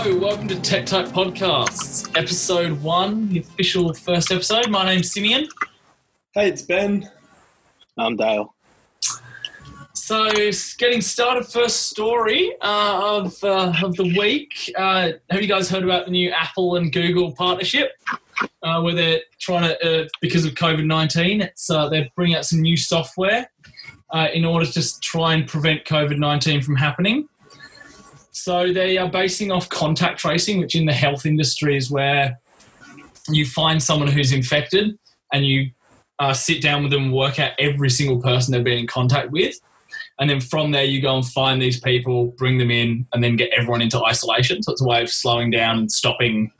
Hello, welcome to Tech Type Podcasts, episode one, the official first episode. My name's Simeon. Hey, it's Ben. I'm Dale. So, getting started, first story uh, of, uh, of the week. Uh, have you guys heard about the new Apple and Google partnership? Uh, where they're trying to, uh, because of COVID 19, it's uh, they're bringing out some new software uh, in order to try and prevent COVID 19 from happening. So they are basing off contact tracing, which in the health industry is where you find someone who's infected and you uh, sit down with them and work out every single person they've been in contact with. And then from there, you go and find these people, bring them in, and then get everyone into isolation. So it's a way of slowing down and stopping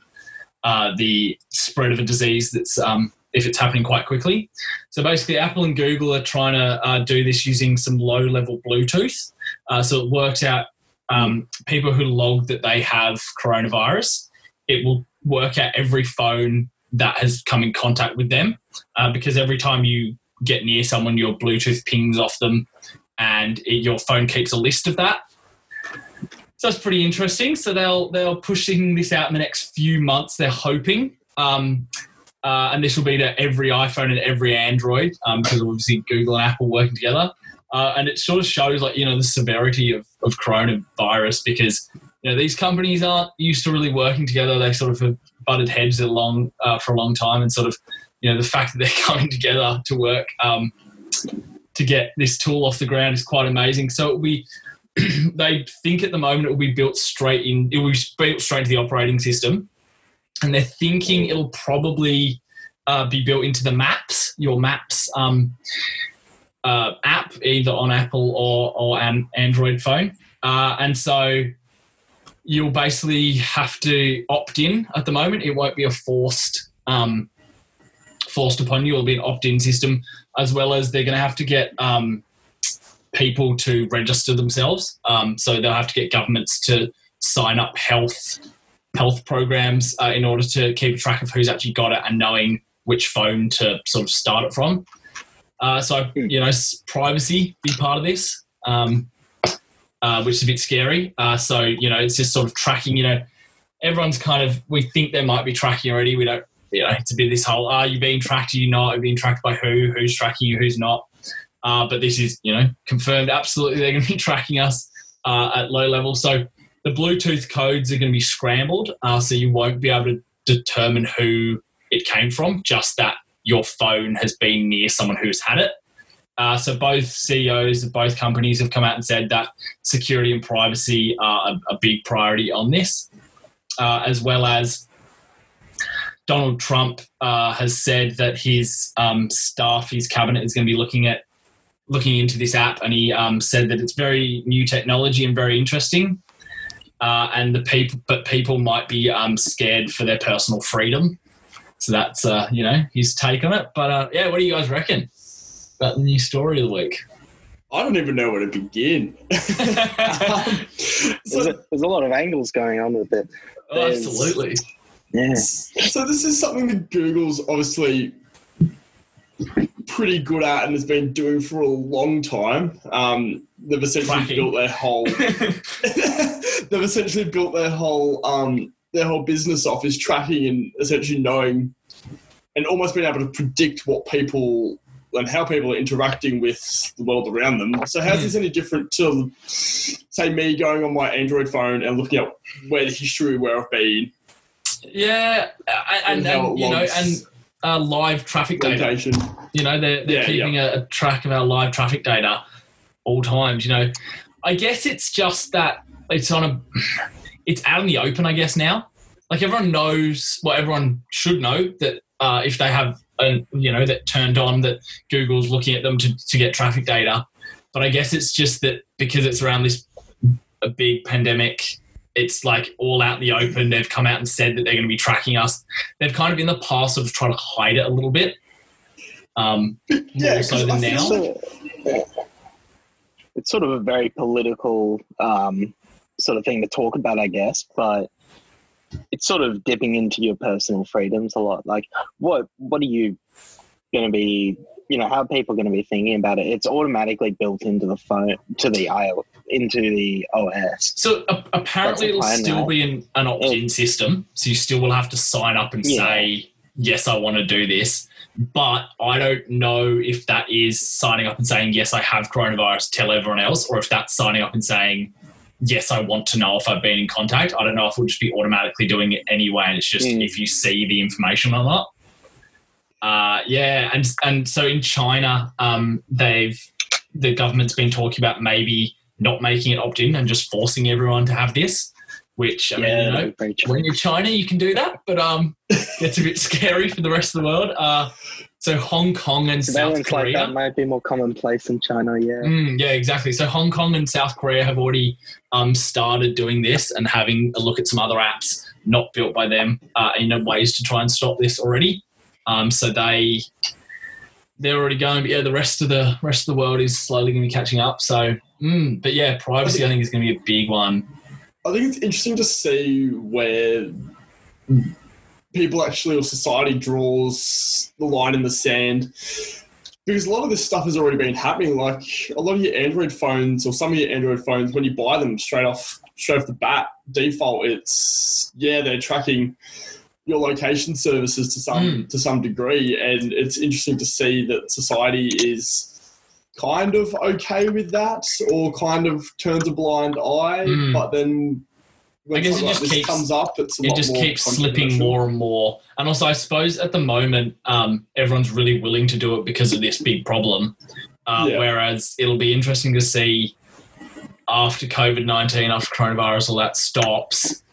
uh, the spread of a disease that's um, if it's happening quite quickly. So basically, Apple and Google are trying to uh, do this using some low level Bluetooth. Uh, so it works out um, people who log that they have coronavirus. It will work out every phone that has come in contact with them uh, because every time you get near someone, your Bluetooth pings off them and it, your phone keeps a list of that. So that's pretty interesting. So they'll they'll pushing this out in the next few months. They're hoping, um, uh, and this will be to every iPhone and every Android um, because obviously Google and Apple working together. Uh, and it sort of shows like you know the severity of, of coronavirus because you know these companies aren't used to really working together. They sort of have butted heads along uh, for a long time, and sort of you know the fact that they're coming together to work um, to get this tool off the ground is quite amazing. So we they think at the moment it will be built straight in. It will be built straight into the operating system, and they're thinking it'll probably uh, be built into the Maps, your Maps um, uh, app, either on Apple or or an Android phone. Uh, and so you'll basically have to opt in at the moment. It won't be a forced um, forced upon you. It'll be an opt in system, as well as they're going to have to get um, people to register themselves. Um, so they'll have to get governments to sign up health health programs uh, in order to keep track of who's actually got it and knowing which phone to sort of start it from. Uh, so you know, privacy be part of this, um, uh, which is a bit scary. Uh, so you know, it's just sort of tracking. You know, everyone's kind of we think they might be tracking already. We don't. You know, it's a bit this whole are you being tracked? Are you not? Are you being tracked by who? Who's tracking you? Who's not? Uh, but this is you know confirmed. Absolutely, they're going to be tracking us uh, at low level. So the Bluetooth codes are going to be scrambled, uh, so you won't be able to determine who it came from. Just that your phone has been near someone who's had it. Uh, so both CEOs of both companies have come out and said that security and privacy are a, a big priority on this, uh, as well as Donald Trump uh, has said that his um, staff, his cabinet, is going to be looking at looking into this app, and he um, said that it's very new technology and very interesting. Uh, and the people, but people might be um, scared for their personal freedom. So that's uh, you know his take on it. But uh, yeah, what do you guys reckon about the new story of the week? I don't even know where to begin. um, so, there's, a, there's, a, lot of angles going on with it. Oh, absolutely. Yeah. So this is something that Google's obviously pretty good at and has been doing for a long time. Um, they've essentially Tracking. built their whole. they've essentially built their whole um, their whole business off is tracking and essentially knowing and almost being able to predict what people and how people are interacting with the world around them. So how's this any different to say me going on my Android phone and looking at where the history where I've been? Yeah, and, and, and you know, and uh, live traffic data. You know, they're, they're yeah, keeping yeah. A, a track of our live traffic data all times. You know, I guess it's just that it's on a it's out in the open, I guess now. Like everyone knows, well, everyone should know that uh, if they have, a, you know, that turned on, that Google's looking at them to, to get traffic data. But I guess it's just that because it's around this a big pandemic, it's like all out in the open. They've come out and said that they're going to be tracking us. They've kind of in the past sort of tried to hide it a little bit, um, yeah, more so than now. it's sort of a very political um, sort of thing to talk about, I guess, but it's sort of dipping into your personal freedoms a lot. Like, what what are you going to be you know, how are people going to be thinking about it? It's automatically built into the phone, to the IO, into the OS. So uh, apparently, it'll still be an, an opt-in system. So you still will have to sign up and yeah. say, "Yes, I want to do this." But I don't know if that is signing up and saying, "Yes, I have coronavirus." Tell everyone else, or if that's signing up and saying, yes, I want to know if I've been in contact. I don't know if we'll just be automatically doing it anyway, and it's just mm. if you see the information or not. Uh, yeah, and and so in China, um, they've the government's been talking about maybe not making it opt in and just forcing everyone to have this. Which I yeah, mean, you know, when you're China, you can do that, but um, it's a bit scary for the rest of the world. Uh, so Hong Kong and South Korea like that might be more commonplace in China. Yeah, mm, yeah, exactly. So Hong Kong and South Korea have already um, started doing this and having a look at some other apps not built by them uh, in ways to try and stop this already. Um, so they they're already going, but yeah, the rest of the rest of the world is slowly going to be catching up. So, mm, but yeah, privacy I think, I think is going to be a big one. I think it's interesting to see where people actually or society draws the line in the sand because a lot of this stuff has already been happening. Like a lot of your Android phones or some of your Android phones, when you buy them straight off straight off the bat, default, it's yeah, they're tracking your location services to some mm. to some degree, and it's interesting to see that society is kind of okay with that, or kind of turns a blind eye. Mm. But then, I guess it just keeps comes up. It's it just keeps slipping more and more. And also, I suppose at the moment, um, everyone's really willing to do it because of this big problem. Uh, yeah. Whereas it'll be interesting to see after COVID nineteen, after coronavirus, all that stops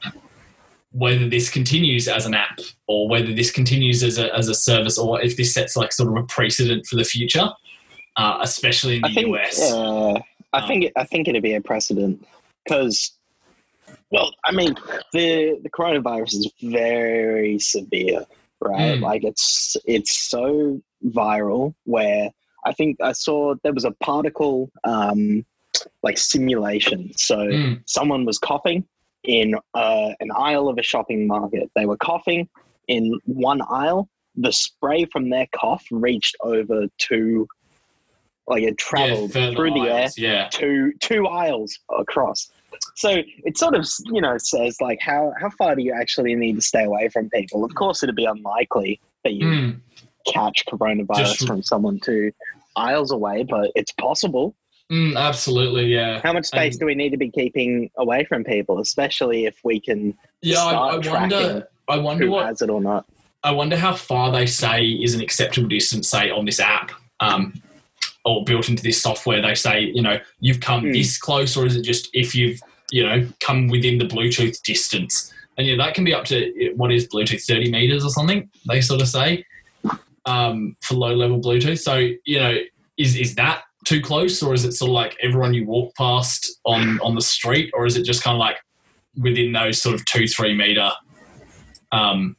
whether this continues as an app or whether this continues as a, as a service or if this sets like sort of a precedent for the future, uh, especially in the I think, US. Uh, I um, think I think it'd be a precedent because, well, I mean, the the coronavirus is very severe, right? Mm. Like it's it's so viral where I think I saw there was a particle um, like simulation. So mm. someone was coughing in uh, an aisle of a shopping market. They were coughing in one aisle. The spray from their cough reached over to, like it traveled yeah, through the aisles, air yeah. to two aisles across. So it sort of you know says like how how far do you actually need to stay away from people? Of course, it'd be unlikely that you mm. catch coronavirus Just, from someone two aisles away, but it's possible. Mm, absolutely, yeah. How much space and, do we need to be keeping away from people, especially if we can? Yeah, I, I wonder. I wonder what has it or not. I wonder how far they say is an acceptable distance, say on this app, um, or built into this software. They say, you know, you've come mm. this close, or is it just if you've, you know, come within the Bluetooth distance? And yeah, that can be up to what is Bluetooth, thirty meters or something. They sort of say um, for low level Bluetooth. So you know, is is that too close, or is it sort of like everyone you walk past on on the street, or is it just kind of like within those sort of two three meter um,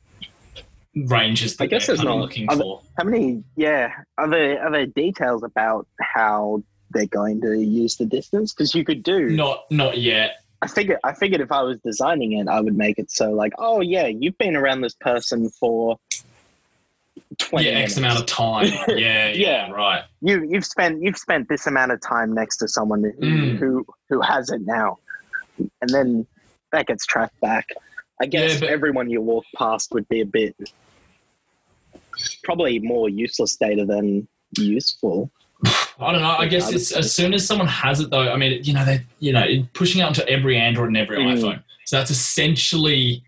ranges that I guess there's not looking for? how many? Yeah, are there are there details about how they're going to use the distance? Because you could do not not yet. I figured I figured if I was designing it, I would make it so like, oh yeah, you've been around this person for 20 yeah, minutes. X amount of time. Yeah, yeah, yeah, right. You you've spent you've spent this amount of time next to someone who mm. who, who has it now, and then that gets tracked back. I guess yeah, but, everyone you walk past would be a bit probably more useless data than useful. I don't know. I guess it's as soon as someone has it, though. I mean, you know, they you know pushing out to every Android and every mm. iPhone. So that's essentially,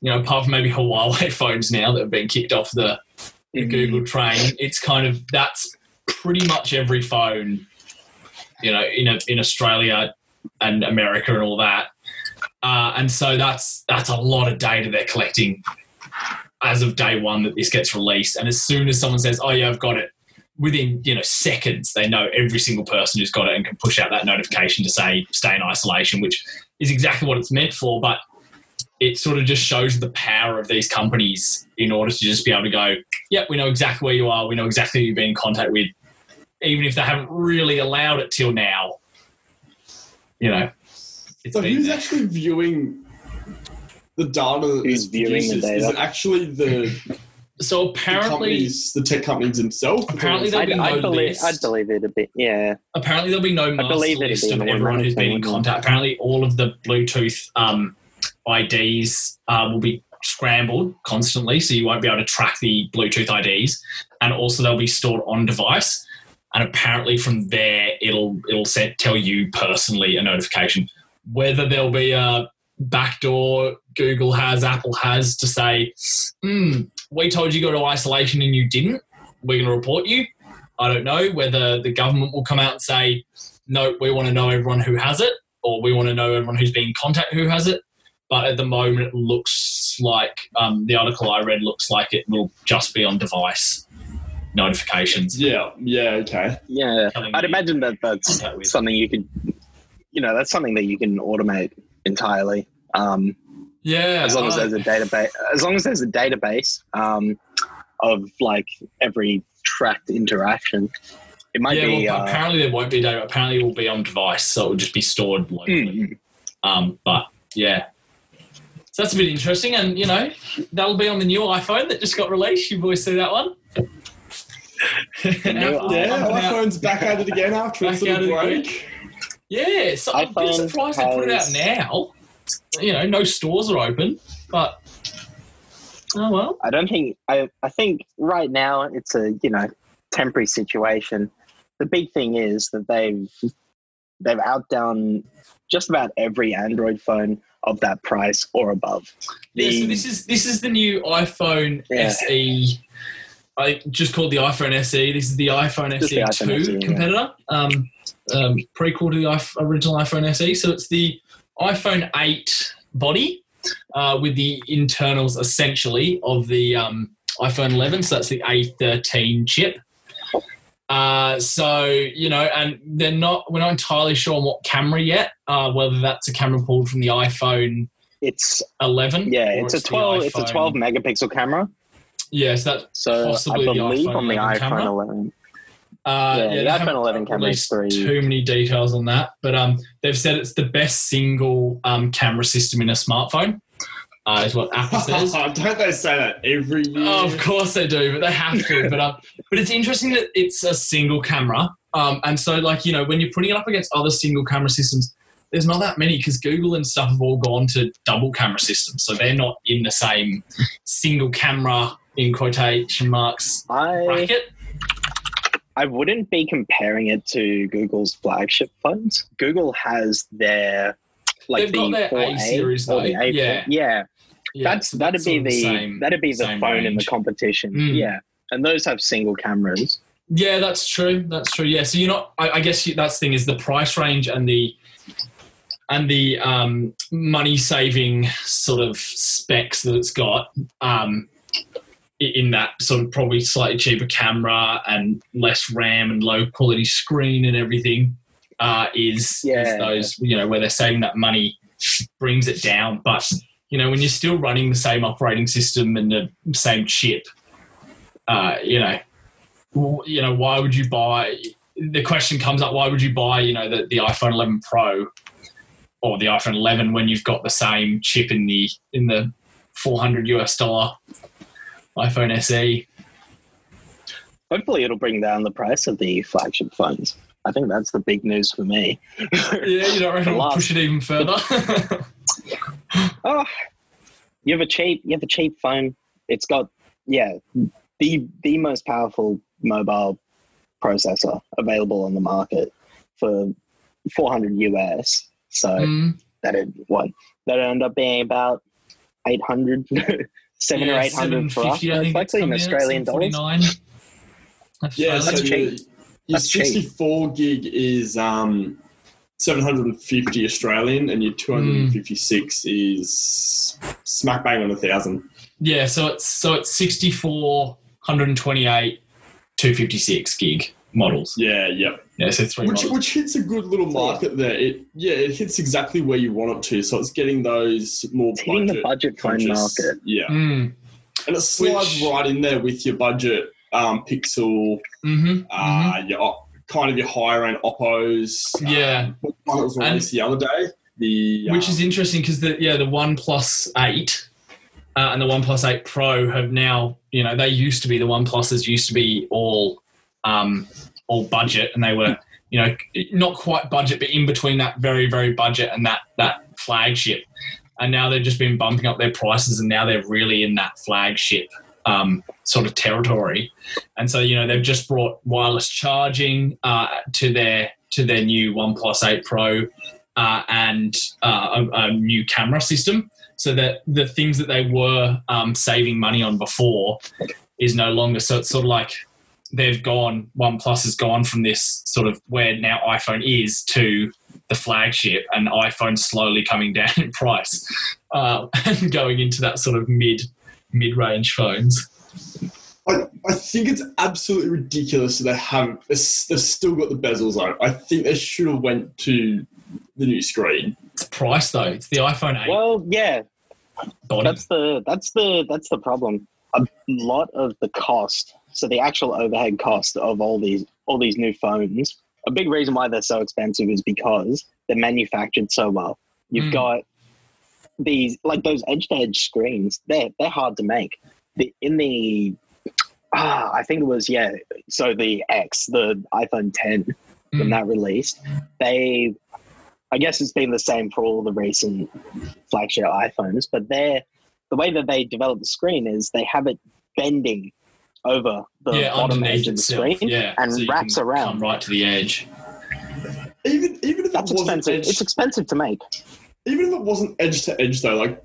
you know, apart from maybe Huawei phones now that have been kicked off the the mm-hmm. Google train, it's kind of that's pretty much every phone, you know, in a, in Australia and America and all that. Uh, and so that's that's a lot of data they're collecting as of day one that this gets released. And as soon as someone says, "Oh yeah, I've got it," within you know seconds, they know every single person who's got it and can push out that notification to say stay in isolation, which is exactly what it's meant for. But it sort of just shows the power of these companies in order to just be able to go, yep, we know exactly where you are, we know exactly who you've been in contact with, even if they haven't really allowed it till now. You know. so who's there. actually viewing the data? Who's viewing the data? Is it actually the so the apparently, companies, the tech companies themselves. Apparently there'll I'd, be no I'd believe, list. I'd believe it a bit. Yeah. apparently there'll be no master believe list of everyone who's automatic been in contact. Apparently, all of the Bluetooth um, IDs uh, will be scrambled constantly, so you won't be able to track the Bluetooth IDs, and also they'll be stored on device. And apparently, from there, it'll it'll set, tell you personally a notification whether there'll be a backdoor Google has, Apple has to say, hmm, we told you to go to isolation and you didn't. We're going to report you. I don't know whether the government will come out and say, no, we want to know everyone who has it, or we want to know everyone who's been in contact who has it. But at the moment, it looks like um, the article I read looks like it will just be on device notifications. Yeah, yeah, okay. Yeah. I'd imagine that that's something you could, you know, that's something that you can automate entirely. Um, Yeah, as long as I- there's a database, as long as there's a database um, of like every tracked interaction, it might yeah, be. well, uh, apparently there won't be data. Apparently it will be on device, so it will just be stored locally. mm, Um, but yeah, so that's a bit interesting, and you know that'll be on the new iPhone that just got released. You boys see that one? Apple Yeah, iPhone's back at it again after a Back little at it break. Yeah, so I'm a bit surprised they put it out now. You know, no stores are open, but oh well. I don't think. I I think right now it's a you know temporary situation. The big thing is that they've they've outdone just about every Android phone of that price or above. Yeah, so this is this is the new iPhone Yeah. SE. I just called the iPhone SE. This is the iPhone Just SE the iPhone two SE, yeah. competitor, um, um, prequel to the iPh- original iPhone SE. So it's the iPhone eight body uh, with the internals essentially of the um, iPhone 11. So that's the A13 chip. Uh, so you know, and they're not. We're not entirely sure on what camera yet. Uh, whether that's a camera pulled from the iPhone it's 11. yeah, it's a twelve. It's a twelve megapixel camera. Yes, that. So Possibly I believe iPhone on the iPhone camera? 11. Uh, Yeah, yeah, the iPhone 11 camera is three. Too many details on that, but um, they've said it's the best single um, camera system in a smartphone. Uh, is what Apple says. Don't they say that every year? Oh, of course they do, but they have to. but um, but it's interesting that it's a single camera. Um, and so like you know when you're putting it up against other single camera systems, there's not that many because Google and stuff have all gone to double camera systems, so they're not in the same single camera in quotation marks I bracket. I wouldn't be comparing it to Google's flagship phones. Google has their like They've the got their 4A A series, the though. A Yeah. yeah. Yeah, That's so that'd be sort of the same- that'd be the same phone in the competition. Mm. Yeah, and those have single cameras. Yeah, that's true. That's true. Yeah. So you're not. I, I guess you, that's the thing is the price range and the and the um, money saving sort of specs that it's got. Um, in that sort of probably slightly cheaper camera and less RAM and low quality screen and everything uh, is, is Yeah. those you know where they're saving that money brings it down. But you know when you're still running the same operating system and the same chip, uh, you know you know, why would you buy? The question comes up: Why would you buy, you know, the, the iPhone 11 Pro or the iPhone 11 when you've got the same chip in the in the 400 US dollar iPhone? SE? Hopefully, it'll bring down the price of the flagship phones. I think that's the big news for me. Yeah, you don't reckon it'll push it even further? Oh, you have a cheap, you have a cheap phone. It's got yeah, the the most powerful mobile processor available on the market for 400 US. So Mm, that it what that end up being about 800, seven yeah, or 800 for us, 750, I think it's likely in coming in Australian dollars. 749. Yeah, so That's cheap. your That's cheap. 64 gig is um, 750 Australian, and your 256 is smack bang on a thousand. Yeah, so it's so it's 64, 128, 256 gig models. Yeah, yep. Yeah, so three Which which hits a good little market there. It yeah, it hits exactly where you want it to. So it's getting those more It's hitting the budget budget phone conscious- market. Yeah, Mm, and it slides Which- right in there with your budget um, Pixel, hmm uh, your kind of your higher end Oppos. um, Yeah. what one that was And- released the other day. The which um, is interesting because the yeah the One Plus Eight uh, and the One Plus Eight Pro have now you know, they used to be the One Pluses used to be all um, all budget, and they were you know not quite budget, but in between that very very budget and that that flagship. And now they've just been bumping up their prices, and now they're really in that flagship um, sort of territory. And so you know they've just brought wireless charging uh, to their to their new OnePlus 8 Pro uh, and uh, a, a, new camera system so that the things that they were um, saving money on before is no longer. So it's sort of like they've gone, OnePlus has gone from this sort of where now iPhone is to the flagship and iPhone slowly coming down in price uh, and going into that sort of mid mid range phones. I, I think it's absolutely ridiculous that they haven't. they've still got the bezels on. I think they should have went to the new screen. It's price though. It's the iPhone 8. Well, yeah. Body. That's the that's the that's the problem. A lot of the cost, so the actual overhead cost of all these all these new phones, a big reason why they're so expensive is because they're manufactured so well. You've mm. got these like those edge to edge screens. They're they're hard to make. The, in the ah, I think it was yeah. So the X, the iPhone 10, mm. when that released, they I guess it's been the same for all the recent flagship iPhones, but they're the way that they develop the screen is they have it bending over the yeah, bottom edge of the screen yeah. and so wraps around right to the edge. Even even if that's expensive, edge, it's expensive to make. Even if it wasn't edge to edge though, like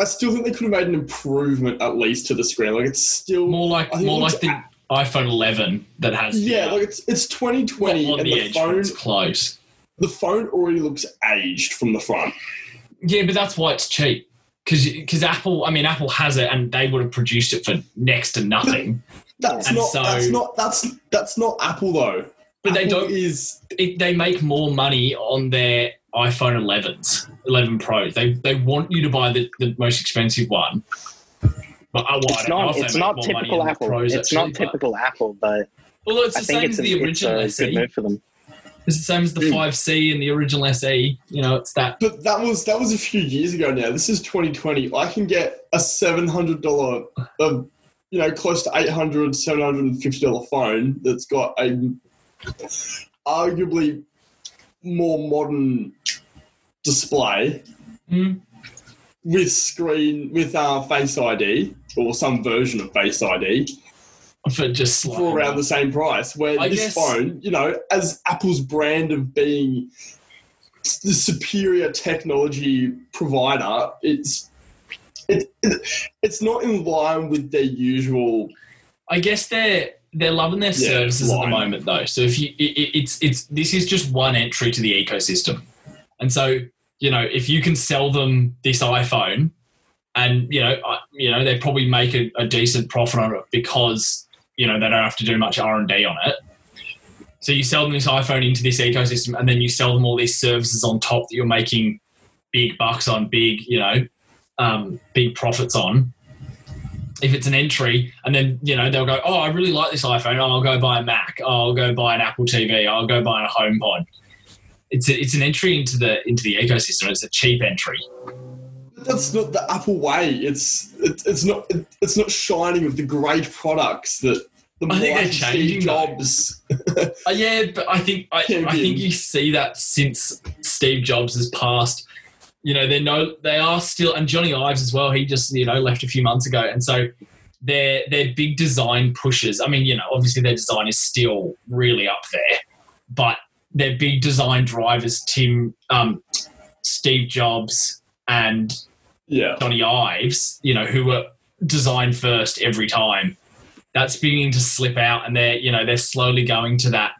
I still think they could have made an improvement at least to the screen. Like it's still more like more like the iPhone 11 that has yeah, the, like it's it's 2020 uh, and the, the phone close the phone already looks aged from the front. Yeah, but that's why it's cheap. Because Apple, I mean, Apple has it, and they would have produced it for next to nothing. that's and not. So, that's not. That's that's not Apple though. But Apple they don't. Is it, they make more money on their iPhone 11s, 11 Pros. They they want you to buy the, the most expensive one. But oh, well, it's not. It's not typical Apple. It's actually, not typical but, Apple, but well, it's the I same as the original it's a good move for them. It's the same as the mm. 5C and the original SE. You know, it's that. But that was that was a few years ago now. This is 2020. I can get a $700, uh, you know, close to 800 $750 phone that's got a arguably more modern display mm. with screen, with uh, Face ID or some version of Face ID for just for around the same price. Where I this guess, phone, you know, as Apple's brand of being the superior technology provider, it's it, it, it's not in line with their usual. I guess they're they're loving their yeah, services line. at the moment though. So if you it, it's it's this is just one entry to the ecosystem, and so you know if you can sell them this iPhone. And you know, you know, they probably make a, a decent profit on it because you know they don't have to do much R and D on it. So you sell them this iPhone into this ecosystem, and then you sell them all these services on top that you're making big bucks on, big you know, um, big profits on. If it's an entry, and then you know they'll go, oh, I really like this iPhone. I'll go buy a Mac. I'll go buy an Apple TV. I'll go buy a HomePod. It's it's an entry into the into the ecosystem. It's a cheap entry that's not the Apple way. It's it, it's not it, it's not shining with the great products that the I think they're changing Jobs. uh, yeah, but I think I, I, think you see that since Steve Jobs has passed. You know, they're no, they are still, and Jony Ives as well. He just you know left a few months ago, and so their their big design pushes. I mean, you know, obviously their design is still really up there, but their big design drivers, Tim, um, Steve Jobs, and yeah. Jony Ives, you know, who were designed first every time. That's beginning to slip out, and they're you know they're slowly going to that,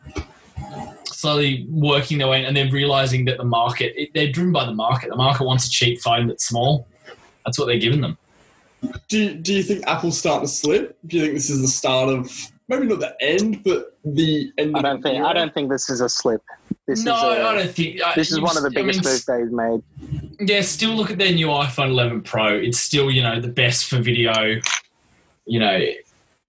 slowly working their way, and they're realizing that the market they're driven by the market. The market wants a cheap phone that's small. That's what they're giving them. Do you, do you think Apple's starting to slip? Do you think this is the start of maybe not the end, but the end? I don't think I don't think this is a slip. This no, is a, I don't think. Uh, this is one of the biggest I mean, moves they've made. Yeah, still look at their new iPhone 11 Pro. It's still, you know, the best for video. You know,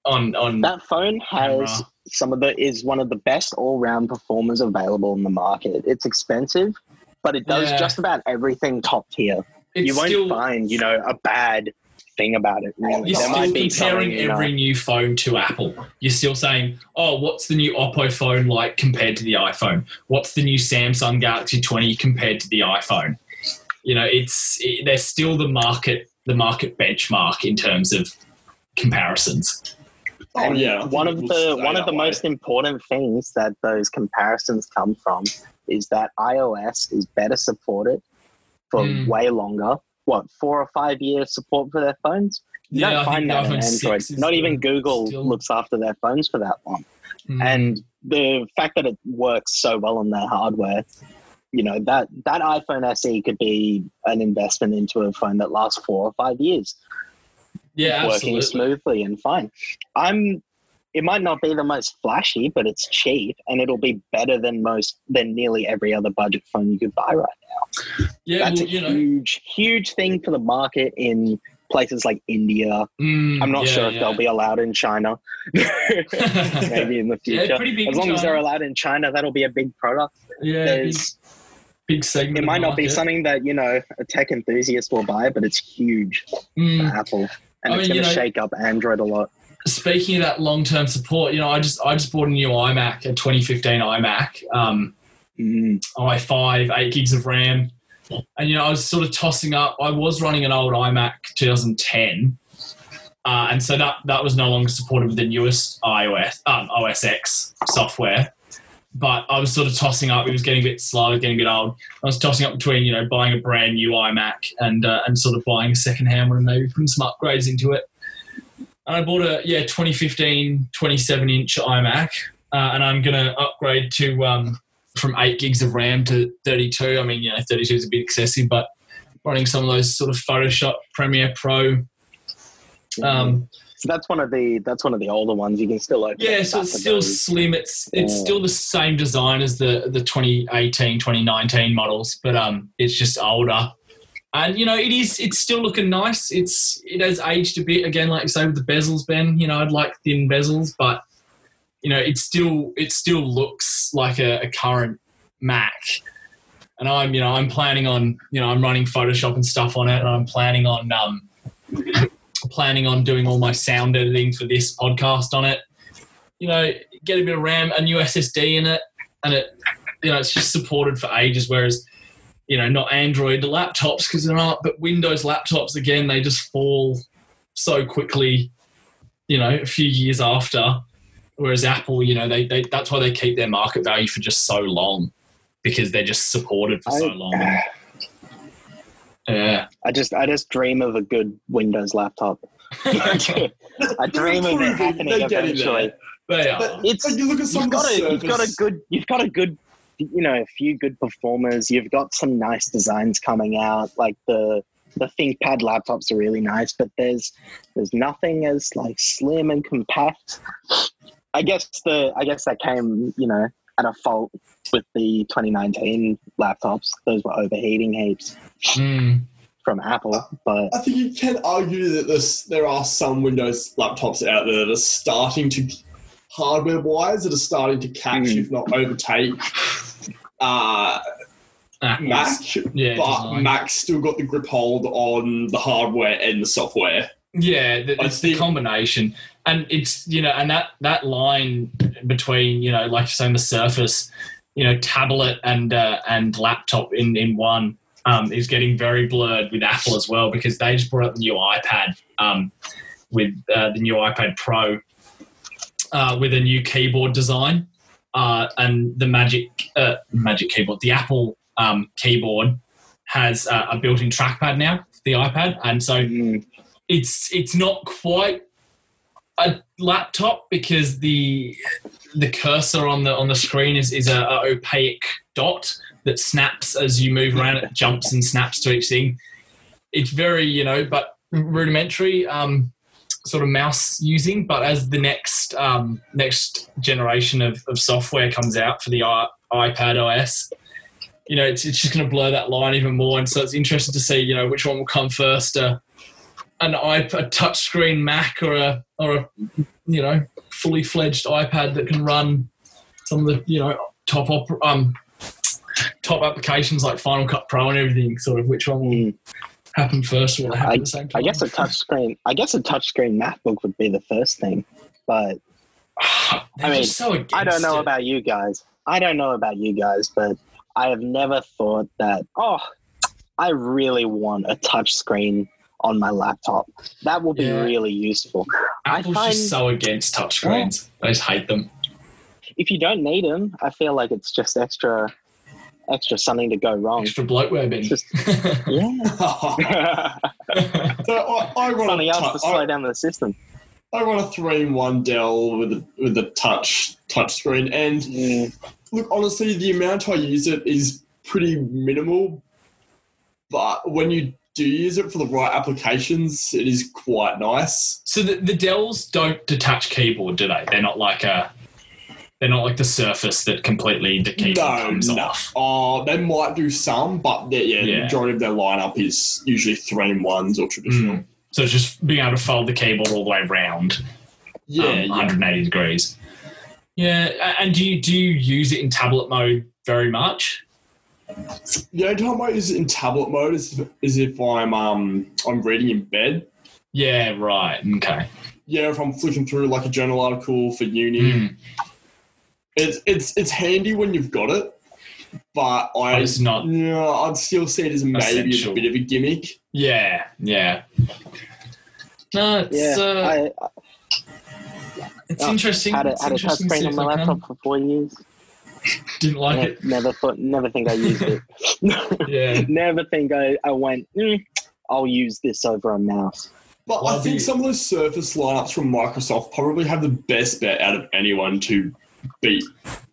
on on that phone has camera. some of the is one of the best all round performers available in the market. It's expensive, but it does yeah. just about everything top tier. It's you won't still, find, you know, a bad thing about it. Really, You're there might still be comparing something, you know, every new phone to Apple. You're still saying, "Oh, what's the new Oppo phone like compared to the iPhone? What's the new Samsung Galaxy 20 compared to the iPhone?" You know, it's it, they're still the market the market benchmark in terms of comparisons. Oh yeah. One of the one of the way. most important things that those comparisons come from is that iOS is better supported for Mm. way longer. What four or five year support for their phones? You Yeah, don't find that iPhone Android. Not even Google still- looks after their phones for that long. Mm. And the fact that it works so well on their hardware, you know that that iPhone SE could be an investment into a phone that lasts four or five years yeah, working absolutely. smoothly and fine. I'm. It might not be the most flashy, but it's cheap, and it'll be better than most than nearly every other budget phone you could buy right now. Yeah, That's well, a you know, huge, huge thing for the market in places like India. mm, I'm not yeah, sure if yeah. they'll be allowed in China. Maybe in the future. big as long as they're allowed in China, that'll be a big product. yeah, big, There's, big segment. it might not be something that you know a tech enthusiast will buy, but it's huge Mm. for Apple, and I it's going to shake up Android a lot. speaking of that long term support, you know, I just I just bought a new iMac, a 2015 iMac, um, Mm. i5, eight gigs of RAM, and you know, I was sort of tossing up. I was running an old iMac 2010, uh, and so that that was no longer supported with the newest iOS um, OS X software. But I was sort of tossing up. It was getting a bit slow, getting a bit old. I was tossing up between you know buying a brand new iMac and uh, and sort of buying a second hand one and maybe putting some upgrades into it. And I bought a yeah 2015 27 inch iMac, uh, and I'm gonna upgrade to um, from eight gigs of RAM to 32. I mean, you know, 32 is a bit excessive, but running some of those sort of Photoshop Premiere Pro. Um, So that's one of the that's one of the older ones. You can still open. yeah, so it's still those. slim. It's it's Yeah. still the same design as the the 2018, 2019 models, but um, it's just older. And you know, it is it's still looking nice. It's it has aged a bit again, like you say with the bezels, Ben. You know, I'd like thin bezels, but you know, it still it still looks like a, a current Mac. And I'm you know I'm planning on you know I'm running Photoshop and stuff on it, and I'm planning on um planning on doing all my sound editing for this podcast on it. You know, get a bit of RAM, a new SSD in it, and it, you know, it's just supported for ages. Whereas, you know, not Android laptops because there aren't, but Windows laptops again, they just fall so quickly. You know, a few years after. Whereas Apple, you know, they, they that's why they keep their market value for just so long because they're just supported for so I- long. Yeah. I just I just dream of a good Windows laptop. I dream of it happening They're eventually. They are. But, It's- but you look at some You've got a you've got a good you've got a good you know a few good performers. You've got some nice designs coming out. Like the the ThinkPad laptops are really nice, but there's there's nothing as like slim and compact. I guess the I guess that came you know at a fault with the 2019 laptops. Those were overheating heaps Mm. from Apple, but I think you can argue that this, there are some Windows laptops out there that are starting to, hardware wise, that are starting to catch, Mm. if not overtake, uh, Apple's- Mac. Yeah, but design. Mac's still got the grip hold on the hardware and the software. Yeah, th- I it's the combination, and it's you know, and that that line between you know, like you're saying, the Surface, you know, tablet and uh, and laptop in in one um, is getting very blurred with Apple as well because they just brought out the new iPad um, with uh, the new iPad Pro uh, with a new keyboard design uh, and the Magic uh, Magic keyboard, the Apple um, keyboard has uh, a built-in trackpad now, the iPad, and so mm, it's it's not quite a laptop because the the cursor on the on the screen is, is a, a opaque dot that snaps as you move around. It jumps and snaps to each thing. It's very you know but rudimentary um, sort of mouse using but as the next um, next generation of, of software comes out for the ipad os you know it's, it's just going to blur that line even more. And so it's interesting to see you know which one will come first uh, an iPad, a touchscreen Mac, or a or a you know fully fledged iPad that can run some of the you know top op- um top applications like Final Cut Pro and everything. Sort of which one will mm. happen first or what happened at the same time? I guess a touchscreen. I guess a touchscreen MacBook would be the first thing, but I mean, so I don't know it. about you guys. I don't know about you guys, but I have never thought that. Oh, I really want a touchscreen on my laptop. That will be Yeah. really useful. I Apple's find- just so against touchscreens. I just hate them. If you don't need them, I feel like it's just extra, extra something to go wrong. Extra bloatware bin. Just- Yeah, so I, I run something a else to slow I, down the system. I run a three-in-one Dell with a, with a touch touch screen, and Mm, look, honestly, the amount I use it is pretty minimal. But when you do you use it for the right applications, it is quite nice. so the, the Dells don't detach keyboard, do they? They're not like a. They're not like the Surface that completely the keyboard No, comes no. off. Oh, they might do some, but they're- yeah, the majority of their lineup is usually three in ones or traditional. Mm. So it's just being able to fold the keyboard all the way around, Yeah, um, yeah. 180 degrees. Yeah, and do you do you use it in tablet mode very much? The only time I use it in tablet mode is, is if I'm um I'm reading in bed. Yeah, right. Okay. Yeah, if I'm flicking through like a journal article for uni, Mm. it's it's it's handy when you've got it. But I, But it's not- No, I'd still see it as maybe Essential. a bit of a gimmick. Yeah, yeah. No, it's yeah, uh, I, it's I interesting. had a, It's had a interesting to see touchscreen on my laptop for four years. Didn't like Ne- it. Never thought, never think I used it. Yeah. never think I, I went. Mm, I'll use this over a mouse. But Well, I think the- some of those Surface lineups from Microsoft probably have the best bet out of anyone to beat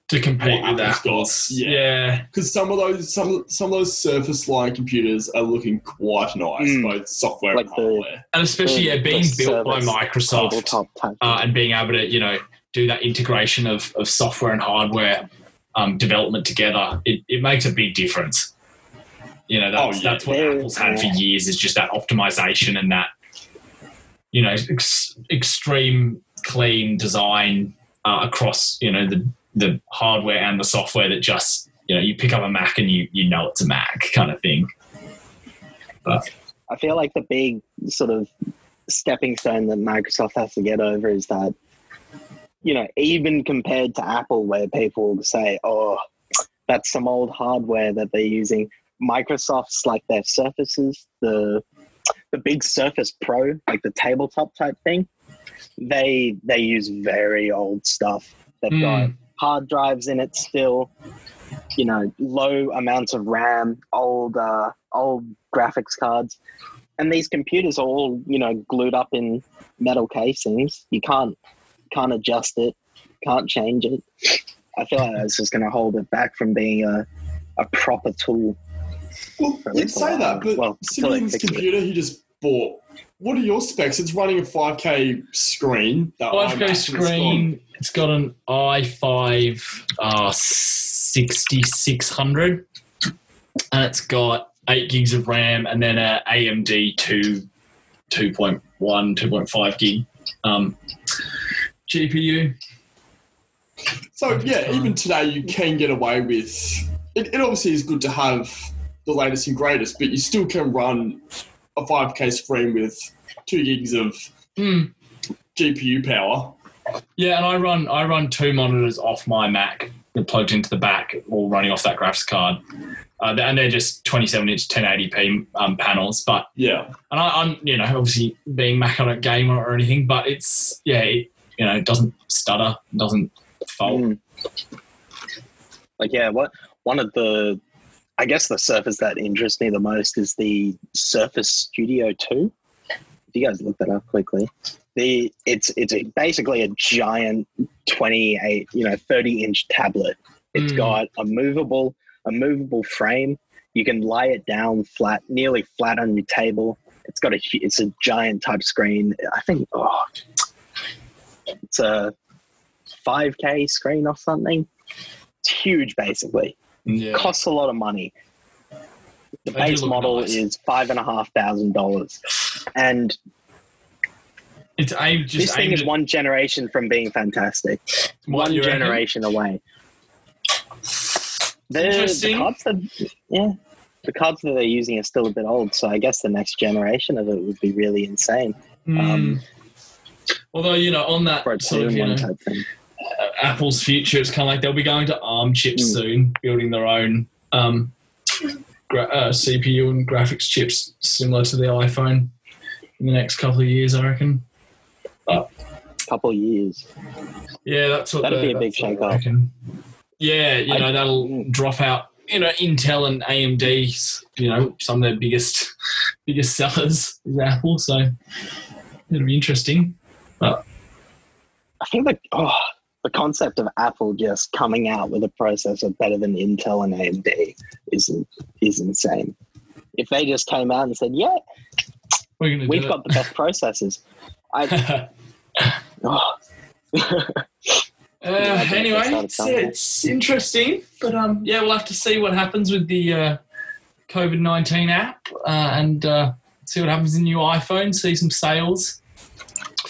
To compete with Apple's got, Apple's. yeah. yeah. because some of those some some of those Surface line computers are looking quite nice, Mm. both software Like and hardware. And especially yeah, being built by Microsoft uh, and being able to, you know, do that integration of, of software and hardware um, development together, it, it makes a big difference. You know, that's, Oh, yeah. that's what Very- Apple's had for years is just that optimization and that, you know, ex- extreme clean design uh, across, you know, the, the hardware and the software that just, you know, you pick up a Mac and you, you know it's a Mac kind of thing. But. I feel like the big sort of stepping stone that Microsoft has to get over is that, you know, even compared to Apple, where people say, oh, that's some old hardware that they're using, Microsoft's like their Surfaces, the the big Surface Pro, like the tabletop type thing, they they use very old stuff. They've got Mm. hard drives in it still you know low amounts of ram old uh, old graphics cards and these computers are all you know glued up in metal casings you can't can't adjust it can't change it i feel like that's just going to hold it back from being a, a proper tool Well, For you'd say while. that, but Well, until they Sibling's fix it. computer he just bought. What are your specs? It's running a 5K screen. That 5K iMac, and it's screen. It's got an i5 uh, 6600, and it's got eight gigs of RAM, and then an AMD 2 2.1 2.5 gig um, GPU. So yeah, even today you can get away with. It, it obviously is good to have the latest and greatest, but you still can run a 5K screen with two gigs of Mm. GPU power. Yeah, and I run I run two monitors off my Mac. Plugged into the back, all running off that graphics card, uh, and they're just 27 inch 1080p um, panels. But Yeah, and I, I'm you know obviously being Mac on a gamer or anything, but it's yeah it, you know it doesn't stutter, it doesn't fault. Mm. like yeah what one of the i guess the surface that interests me the most is the surface studio 2 if you guys look that up quickly the it's it's a, basically a giant 28 you know 30 inch tablet It's Mm. got a movable a movable frame you can lie it down flat nearly flat on your table it's got a it's a giant touch screen i think oh it's a 5k screen or something it's huge basically Yeah, costs a lot of money the They base model nice. is five and a half thousand dollars and it's aimed just this thing is one generation from being fantastic one generation away the, the Interesting. cards that yeah the cards that they're using are still a bit old, so I guess the next generation of it would be really insane. Mm. Um, Although you know, on that sort of you know, uh, Apple's future, it's kind of like they'll be going to ARM chips Mm. soon, building their own um, gra- uh, CPU and graphics chips similar to the iPhone in the next couple of years, I reckon. Couple of years. Yeah, that's what that'll the- be a big that's shake-up. Yeah, you I- know that'll drop out. You know, Intel and AMD. You know, some of their biggest biggest sellers is Apple. So it'll be interesting. I think the oh, the concept of Apple just coming out with a processor better than Intel and AMD is is insane. If they just came out and said, "Yeah, we've do got the best processors," I oh. Uh, anyway, it's, it's interesting, but um, yeah, we'll have to see what happens with the uh, COVID nineteen app uh, and uh, see what happens in the new iPhone. See some sales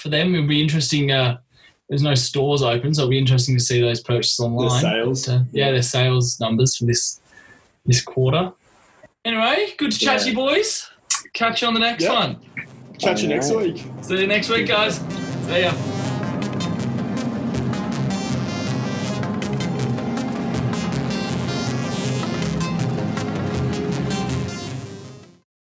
for them. It'll be interesting. Uh, there's no stores open, so it'll be interesting to see those purchases online. sales. But, uh, yeah, their sales numbers for this this quarter. Anyway, good to chat to you, boys. Catch you on the next Yeah. one. Catch you next week. See you next week, guys. See ya.